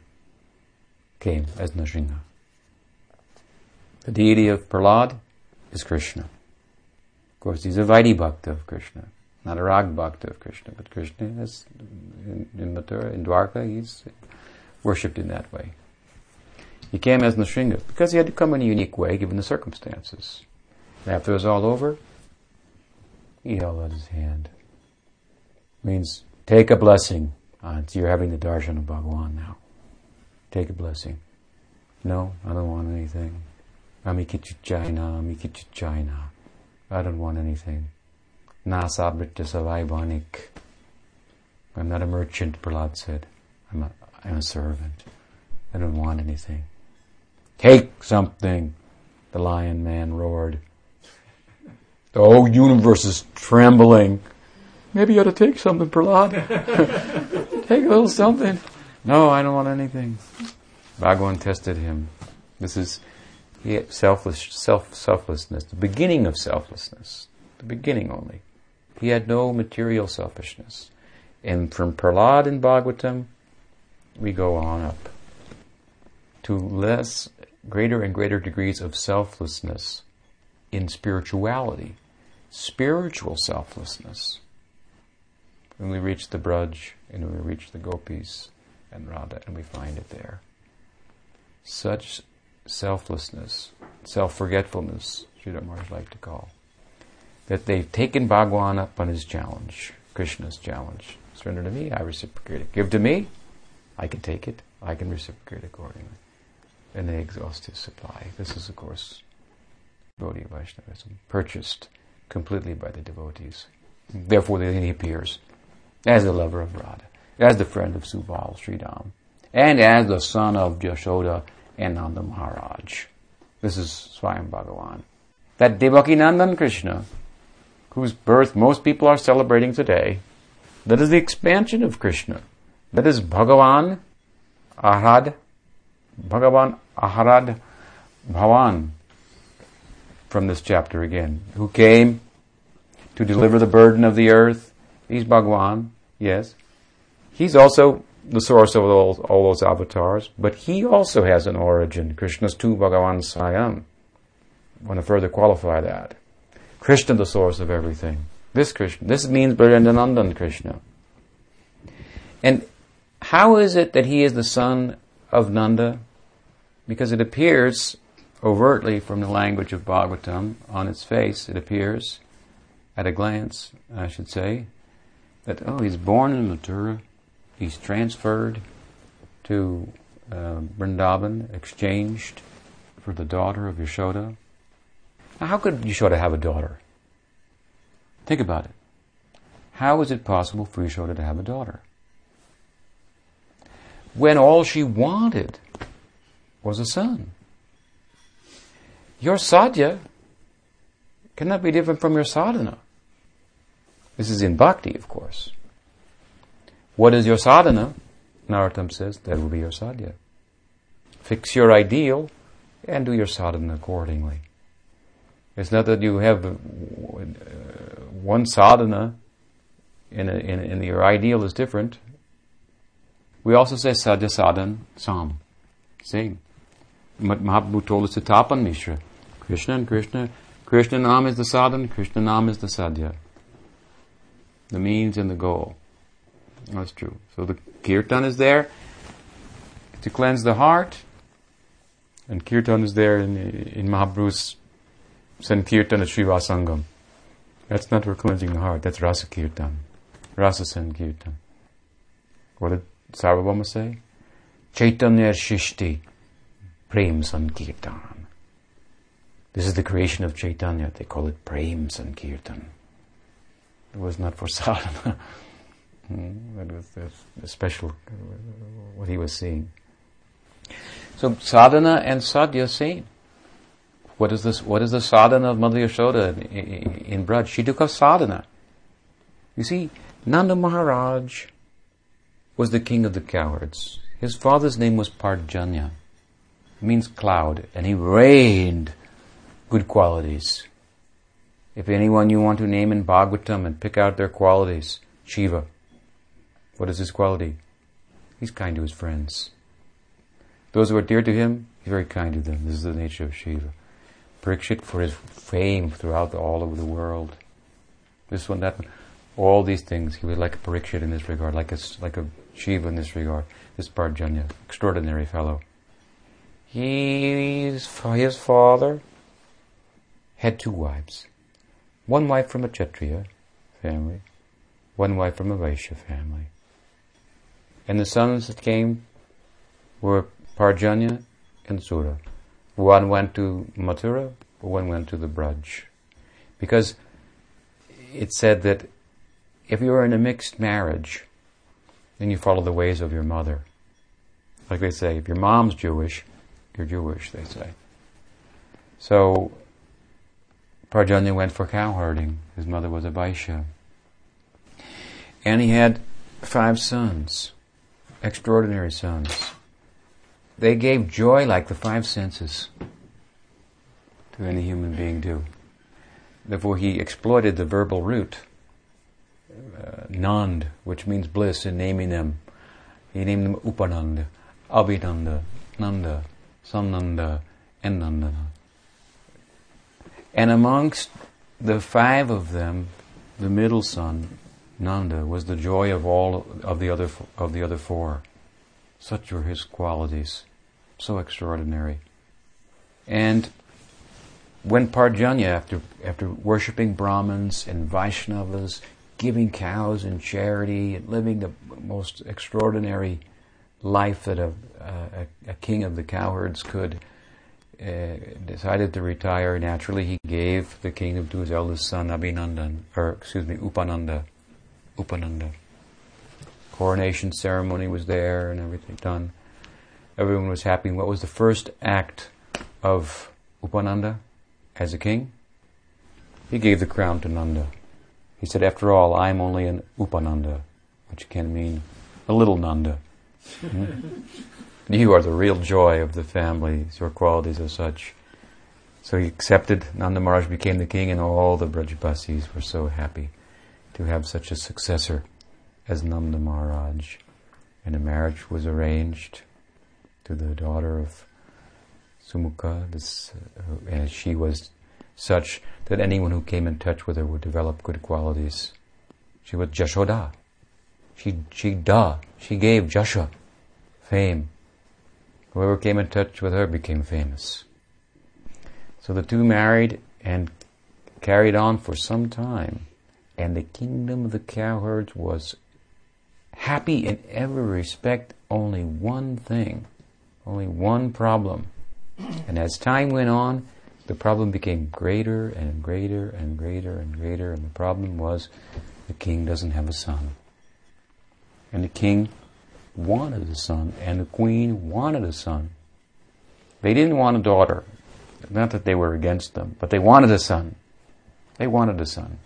came as Nrsimha. The deity of Prahlad is Krishna. Of course, he's a Vaidhi Bhakta of Krishna, not a Rag Bhakta of Krishna, but Krishna is in, in Mathura, in Dwarka, he's worshipped in that way. He came as Nrsimha because he had to come in a unique way given the circumstances. After it was all over, he held out his hand. Means take a blessing. Uh, you're having the darshan of Bhagawan now. Take a blessing. No, I don't want anything. Amikichichaina, amikichichaina. I don't want anything. Nasabrita savaibanik. I'm not a merchant, Prahlad said. I'm a, I'm a servant. I don't want anything. Take something, the lion man roared. The whole universe is trembling. Maybe you ought to take something, Prahlad. take a little something. No, I don't want anything. Bhagavan tested him. This is selfless, self, selflessness, the beginning of selflessness, the beginning only. He had no material selfishness. And from Prahlad in Bhagavatam, we go on up to less, greater and greater degrees of selflessness in spirituality, spiritual selflessness. When we reach the Braj and we reach the Gopis and Radha and we find it there. Such selflessness, self-forgetfulness, Sridhar Maharaj like to call, that they've taken Bhagwan up on his challenge, Krishna's challenge. Surrender to me, I reciprocate it. Give to me, I can take it. I can reciprocate accordingly. and they exhaust his supply. This is, of course, Gaudiya Vaishnavism, purchased completely by the devotees. Therefore, then he appears as the lover of Radha, as the friend of Subal Sridham, and as the son of Yashoda and Nanda Maharaj. This is Swayam Bhagavan. That Devaki Nandan Krishna, whose birth most people are celebrating today, that is the expansion of Krishna. That is Bhagavan Arad, Bhagavan Aharad Bhavan, from this chapter again, who came to deliver the burden of the earth. He's Bhagwan, yes. He's also the source of all, all those avatars, but he also has an origin. Krishna's tu Bhagavan Swayam. I want to further qualify that. Krishna, the source of everything. This Krishna. This means Brijandanandan Krishna. And how is it that he is the son of Nanda? Because it appears overtly from the language of Bhagavatam, on its face, it appears, at a glance, I should say, that, oh, he's born in Mathura, he's transferred to uh, Vrindavan, exchanged for the daughter of Yashoda. Now, how could Yashoda have a daughter? Think about it. How is it possible for Yashoda to have a daughter? When all she wanted was a son. Your sadhya cannot be different from your sadhana. This is in bhakti, of course. What is your sadhana? Narottam says that will be your sadhya. Fix your ideal and do your sadhana accordingly. It's not that you have uh, one sadhana and, and, your ideal is different. We also say sadhya sadhan sam. Same. Mahaprabhu told us to tapan mishra. Krishna and Krishna. Krishna Nam is the sadhan, Krishna Nam is the sadhya. The means and the goal. That's true. So the kirtan is there to cleanse the heart, and kirtan is there in, in Mahaprabhu's Sankirtan at Srivasangam. That's not for cleansing the heart, that's Rasa Kirtan. Rasa Sankirtan. What did Sarvabhauma say? Chaitanya Shishti Prem Sankirtan. This is the creation of Chaitanya. They call it Prem Sankirtan. It was not for sadhana. Hmm, that was the, special, uh, what he was seeing. So sadhana and sadhya same. What is this? What is the sadhana of Mother Yashoda in, in, Braj? She took a sadhana. You see, Nanda Maharaj was the king of the cowards. His father's name was Parjanya. Means cloud, and he rained good qualities. If anyone you want to name in Bhagavatam and pick out their qualities, Shiva. What is his quality? He's kind to his friends. Those who are dear to him, he's very kind to them. This is the nature of Shiva. Parikshit for his fame throughout the, all over the world. This one, that one. All these things, he was like a Parikshit in this regard, like a, like a Shiva in this regard. This Parjanya, extraordinary fellow. He's, his father had two wives. One wife from a Kshatriya family, one wife from a Vaishya family. And the sons that came were Parjanya and Sura. One went to Mathura, one went to the Braj. Because it said that if you are in a mixed marriage, then you follow the ways of your mother. Like they say, if your mom's Jewish, you're Jewish, they say. So Parjanya went for cow herding. His mother was a Vaishya. And he had five sons, extraordinary sons. They gave joy like the five senses to any human being do. Therefore, he exploited the verbal root, uh, Nand, which means bliss, in naming them. He named them Upananda, Abhinanda, Nanda, Samnanda, and Nandana. And amongst the five of them, the middle son, Nanda, was the joy of all of the other of the other four. Such were his qualities, so extraordinary. And when Parjanya, after after worshiping Brahmins and Vaishnavas, giving cows in charity, and living the most extraordinary life that a, a, a king of the cowherds could, uh, decided to retire. Naturally, he gave the kingdom to his eldest son, Abhinandan, or excuse me, Upananda. Upananda. Coronation ceremony was there and everything done. Everyone was happy. What was the first act of Upananda as a king? He gave the crown to Nanda. He said, after all, I am only an Upananda, which can mean a little Nanda. Hmm? You are the real joy of the family. Your qualities are such. So he accepted. Nanda Maharaj became the king, and all the Brajbasis were so happy to have such a successor as Nanda Maharaj. And a marriage was arranged to the daughter of Sumukha, this, uh, and she was such that anyone who came in touch with her would develop good qualities. She was Jashoda. She, she da, she gave Jasha fame. Whoever came in touch with her became famous. So the two married and carried on for some time, and the kingdom of the cowherds was happy in every respect, only one thing, only one problem. And as time went on, the problem became greater and greater and greater and greater, and the problem was the king doesn't have a son. And the king wanted a son, and the queen wanted a son. They didn't want a daughter. Not that they were against them, but they wanted a son. They wanted a son.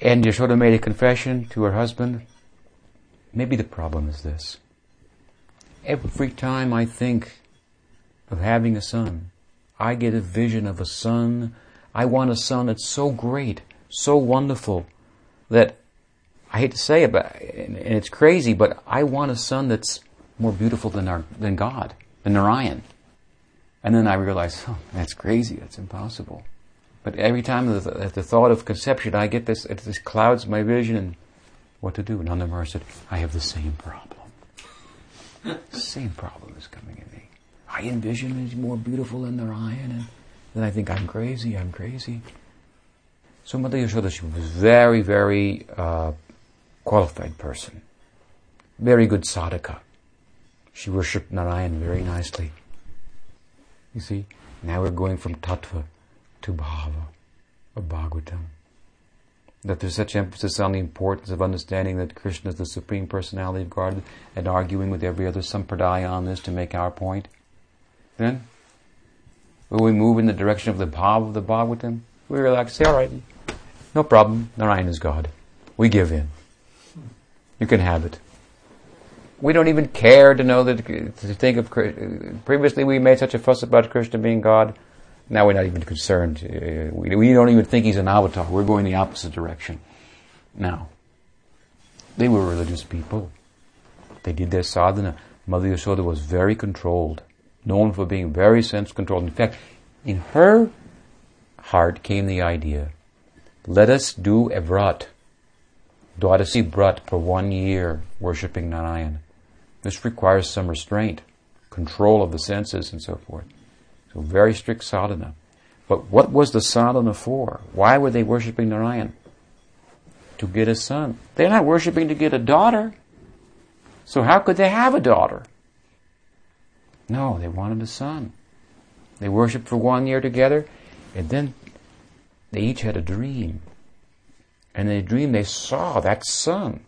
And Yashoda made a confession to her husband. Maybe the problem is this. Every time I think of having a son, I get a vision of a son. I want a son that's so great, so wonderful, that I hate to say it, but and it's crazy, but I want a son that's more beautiful than our, than God, than Narayan. And then I realize, oh, that's crazy. That's impossible. But every time at the, the, thought of conception, I get this, it this clouds my vision and what to do. Nanda said, I have the same problem. same problem is coming in me. I envision he's more beautiful than Narayan, and then I think I'm crazy, I'm crazy. So Mother Yashoda, she was very, very uh, qualified person. Very good sadhaka. She worshipped Narayan very nicely. You see, now we're going from tattva to bhava of Bhagavatam. That there's such emphasis on the importance of understanding that Krishna is the Supreme Personality of God and arguing with every other sampradaya on this to make our point. Then, will we move in the direction of the bhava of the Bhagavatam? We relax, say, alright, no problem, Narayan is God. We give in. You can have it. We don't even care to know that, to think of, previously we made such a fuss about Krishna being God. Now we're not even concerned. Uh, we, don't even think he's an avatar. We're going the opposite direction. Now, they were religious people. They did their sadhana. Mother Yashoda was very controlled, known for being very sense controlled. In fact, in her heart came the idea, let us do a vrat, Dwadasi Brat for one year worshipping Narayan. This requires some restraint, control of the senses and so forth. So very strict sadhana. But what was the sadhana for? Why were they worshipping Narayan? To get a son. They're not worshipping to get a daughter. So how could they have a daughter? No, they wanted a son. They worshipped for one year together, and then they each had a dream. And in a dream they saw that son,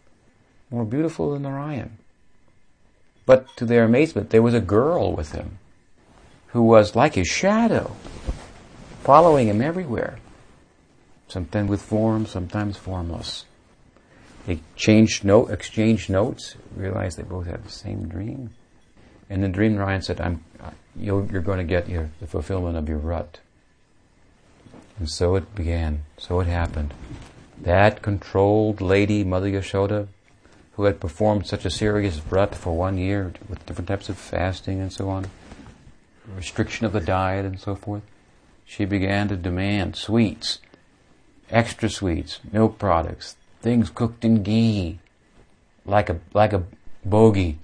more beautiful than Narayan. But to their amazement, there was a girl with him who was like his shadow, following him everywhere. Sometimes with form, sometimes formless. They changed note, exchanged notes, realized they both had the same dream. And in the dream, Narayan said, I'm, you're, you're going to get your, the fulfillment of your vrat. And so it began. So it happened. That controlled lady, Mother Yashoda, who had performed such a serious vrat for one year with different types of fasting and so on, restriction of the diet and so forth, she began to demand sweets, extra sweets, milk products, things cooked in ghee, like a, like a bhogi,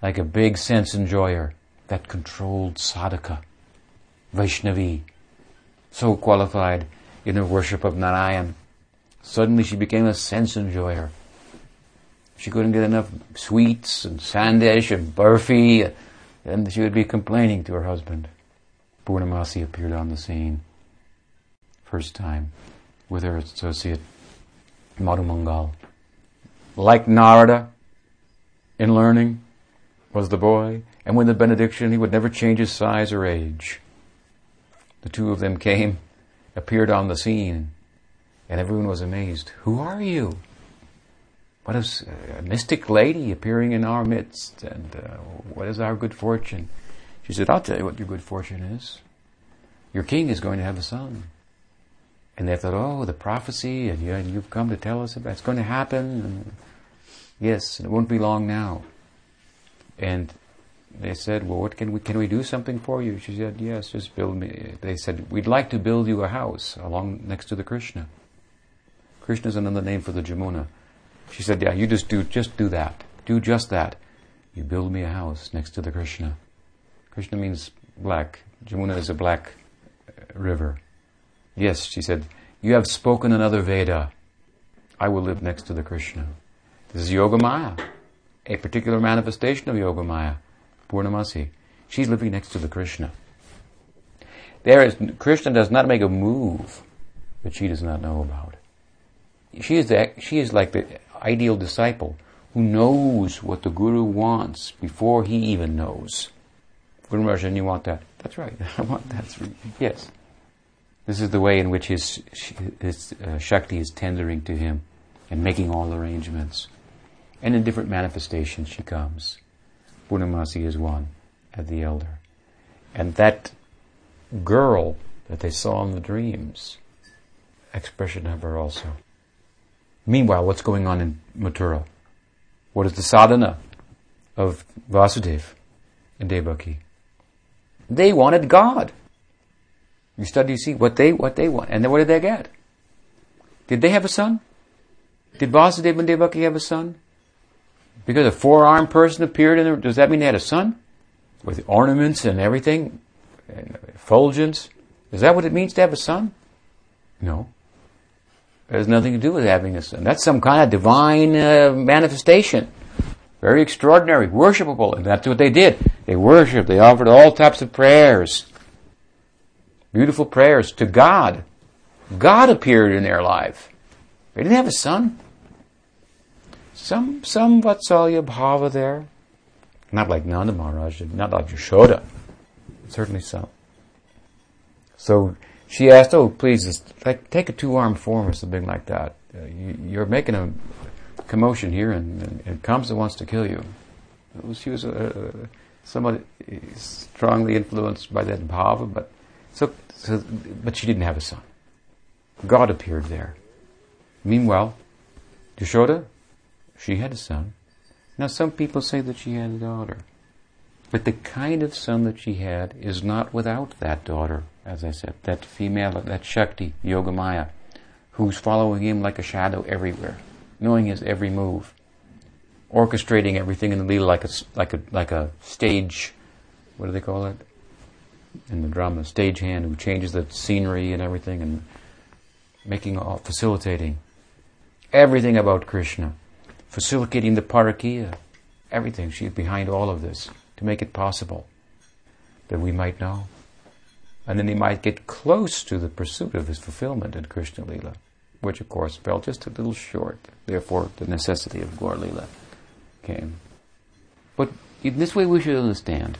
like a big sense enjoyer, that controlled sadhaka, Vaishnavi, so qualified in the worship of Narayan Suddenly she became a sense enjoyer. she couldn't get enough sweets and sandesh and burfi, and she would be complaining to her husband. Purnamasi appeared on the scene, first time, with her associate Madhumangal. Like Narada in learning was the boy, and with the benediction he would never change his size or age. The two of them came, appeared on the scene, and everyone was amazed. Who are you? What is a mystic lady appearing in our midst? And uh, what is our good fortune? She said, I'll tell you what your good fortune is. Your king is going to have a son. And they thought, oh, the prophecy, and, you, have come to tell us about it's going to happen. And yes, it won't be long now. And they said, well, what can we, can we do something for you? She said, yes, just build me. They said, we'd like to build you a house along next to the Krishna. Krishna is another name for the Jamuna. She said, yeah, you just do, just do that. Do just that. You build me a house next to the Krishna. Krishna means black. Jamuna is a black uh, river. Yes, she said, you have spoken another Veda. I will live next to the Krishna. This is Yogamaya, a particular manifestation of Yogamaya, Purnamasi. She's living next to the Krishna. There is, Krishna does not make a move that she does not know about. She is the, she is like the ideal disciple who knows what the guru wants before he even knows. Guru Maharaj, you want that? That's right. I want that. Yes. This is the way in which his, his uh, Shakti is tendering to him and making all arrangements. And in different manifestations she comes. Purnamasi is one, at the elder. And that girl that they saw in the dreams, expression of her also. Meanwhile, what's going on in Mathura? What is the sadhana of Vasudev and Devaki? They wanted God. You study, you see what they what they want, and then what did they get? Did they have a son? Did Vasudev and Devaki have a son? Because a four-armed person appeared in there, does that mean they had a son? With ornaments and everything? And effulgence? Is that what it means to have a son? No. It has nothing to do with having a son. That's some kind of divine uh, manifestation. Very extraordinary, worshipable, and that's what they did. They worshiped, they offered all types of prayers. Beautiful prayers to God. God appeared in their life. They didn't have a son. Some, some Vatsalya Bhava there. Not like Nanda Maharaj, not like Yashoda. Certainly some. So, she asked, "Oh, please, just, take a two-armed form or something like that. Uh, you, are making a commotion here, and, and, and Kamsa wants to kill you." She was uh, somewhat strongly influenced by that bhava, but so, so, but she didn't have a son. God appeared there. Meanwhile, Yashoda, she had a son. Now, some people say that she had a daughter. But the kind of son that she had is not without that daughter as I said, that female, that Shakti, Yogamaya, who's following him like a shadow everywhere, knowing his every move, orchestrating everything in the Leela like a, like a, like a stage, what do they call it? In the drama, stage hand who changes the scenery and everything and making all, facilitating everything about Krishna, facilitating the parakya, everything. She's behind all of this to make it possible that we might know and then he might get close to the pursuit of his fulfillment in Krishna Lila, which of course fell just a little short. Therefore, the necessity of Gaur Lila came. But in this way, we should understand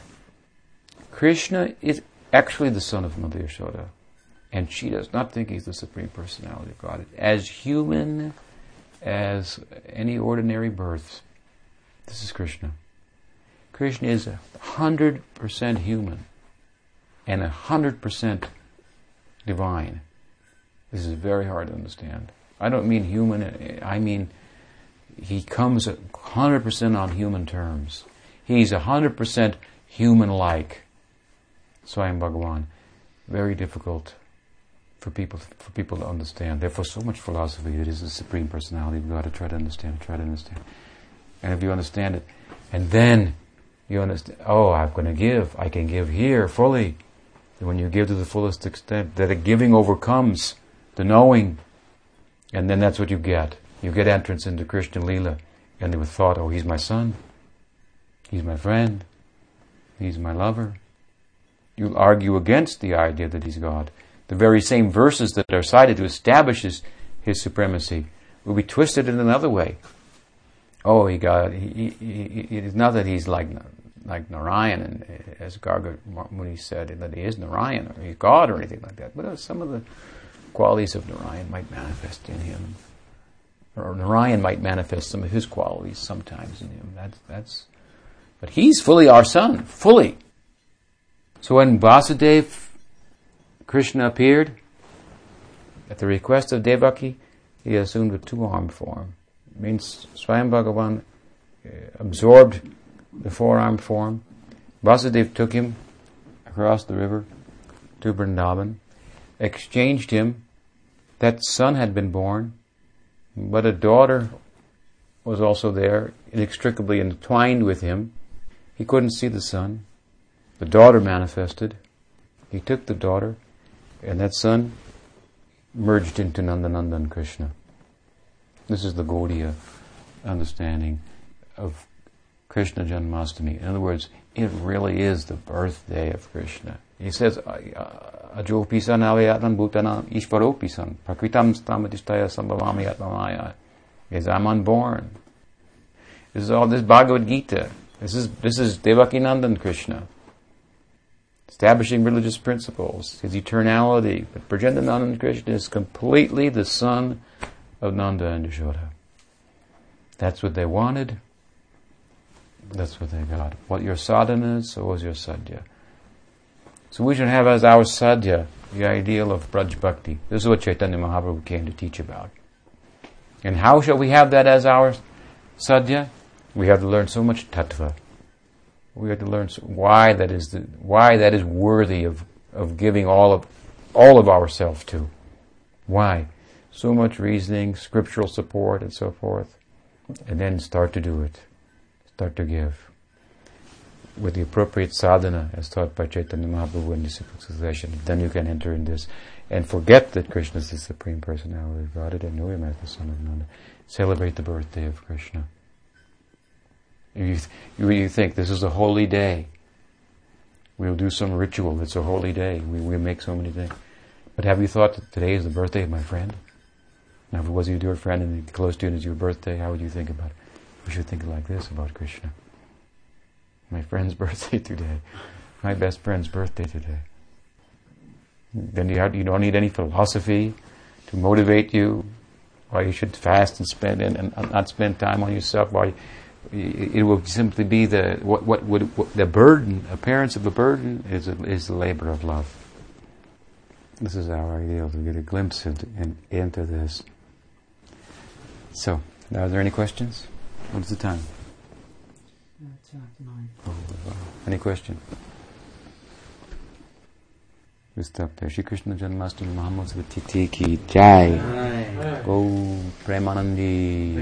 Krishna is actually the son of Mother Yashoda, and she does not think he's the Supreme Personality of God. As human as any ordinary birth, this is Krishna. Krishna is 100% human and 100% divine. This is very hard to understand. I don't mean human, I mean he comes 100% on human terms. He's 100% human-like. Swayam Bhagawan. Very difficult for people for people to understand. Therefore, so much philosophy. It is the supreme personality. We've got to try to understand. Try to understand. And if you understand it, and then you understand. Oh, I'm going to give. I can give here fully when you give to the fullest extent, that a giving overcomes the knowing, and then that's what you get. You get entrance into Krishna Lila, And would thought, oh, he's my son. He's my friend. He's my lover. You'll argue against the idea that he's God. The very same verses that are cited to establish his, his supremacy will be twisted in another way. Oh, he got, he, he, he, it's not that he's like, like Narayan, and as Garga Muni said, that he is Narayan or he's God or anything like that. But uh, some of the qualities of Narayan might manifest in him. Or Narayan might manifest some of his qualities sometimes in him. That's, that's, but he's fully our son, fully. So when Vasudev, Krishna appeared, at the request of Devaki, he assumed a two-armed form. It means Swayam Bhagavan uh, absorbed the four-armed form. Vasudev took him across the river to Vrindavan, exchanged him. That son had been born, but a daughter was also there, inextricably entwined with him. He couldn't see the son. The daughter manifested. He took the daughter, and that son merged into Nandanandan Krishna. This is the Gaudiya understanding of Krishna Janmashtami. In other words, it really is the birthday of Krishna. He says, Ajopisan avayatan bhutanam ishvaropisan prakritam stamadishtaya sambhavami atmamaya. Is I'm unborn. This is all this Bhagavad Gita. This is this is Devakinandan Krishna. Establishing religious principles, his eternality. But Brajendranandan Krishna is completely the son of Nanda and Yashoda. That's what they wanted. That's what they got. What your sadhana is, so was your sadhya. So we should have as our sadhya the ideal of Braj Bhakti. This is what Chaitanya Mahaprabhu came to teach about. And how shall we have that as our sadhya? We have to learn so much tattva. We have to learn why that is the, why that is worthy of, of giving all of all of ourselves to. Why? So much reasoning, scriptural support, and so forth. And then start to do it. Start to give with the appropriate sadhana as taught by Chaitanya Mahaprabhu in the disciple succession, then you can enter in this and forget that Krishna is the Supreme Personality of Godhead and know Him as the Son of Nanda. Celebrate the birthday of Krishna. You, you, you think this is a holy day. We'll do some ritual. It's a holy day. We, we make so many things. But have you thought that today is the birthday of my friend? Now, if it wasn't your dear friend and close to you and it's your birthday, how would you think about it? We should think like this about Krishna my friend's birthday today, my best friend's birthday today. Then you, have, you don't need any philosophy to motivate you why you should fast and spend and, and not spend time on yourself. Why it will simply be the what what would what, the burden appearance of a burden is a, is the labor of love. This is our ideal to get a glimpse into, in, into this. So, are there any questions? What's the time? Oh, Any question? We stop there. Shri Krishna Janmashtami Mahamotsav Tithi ki jai. Gaura Premanande.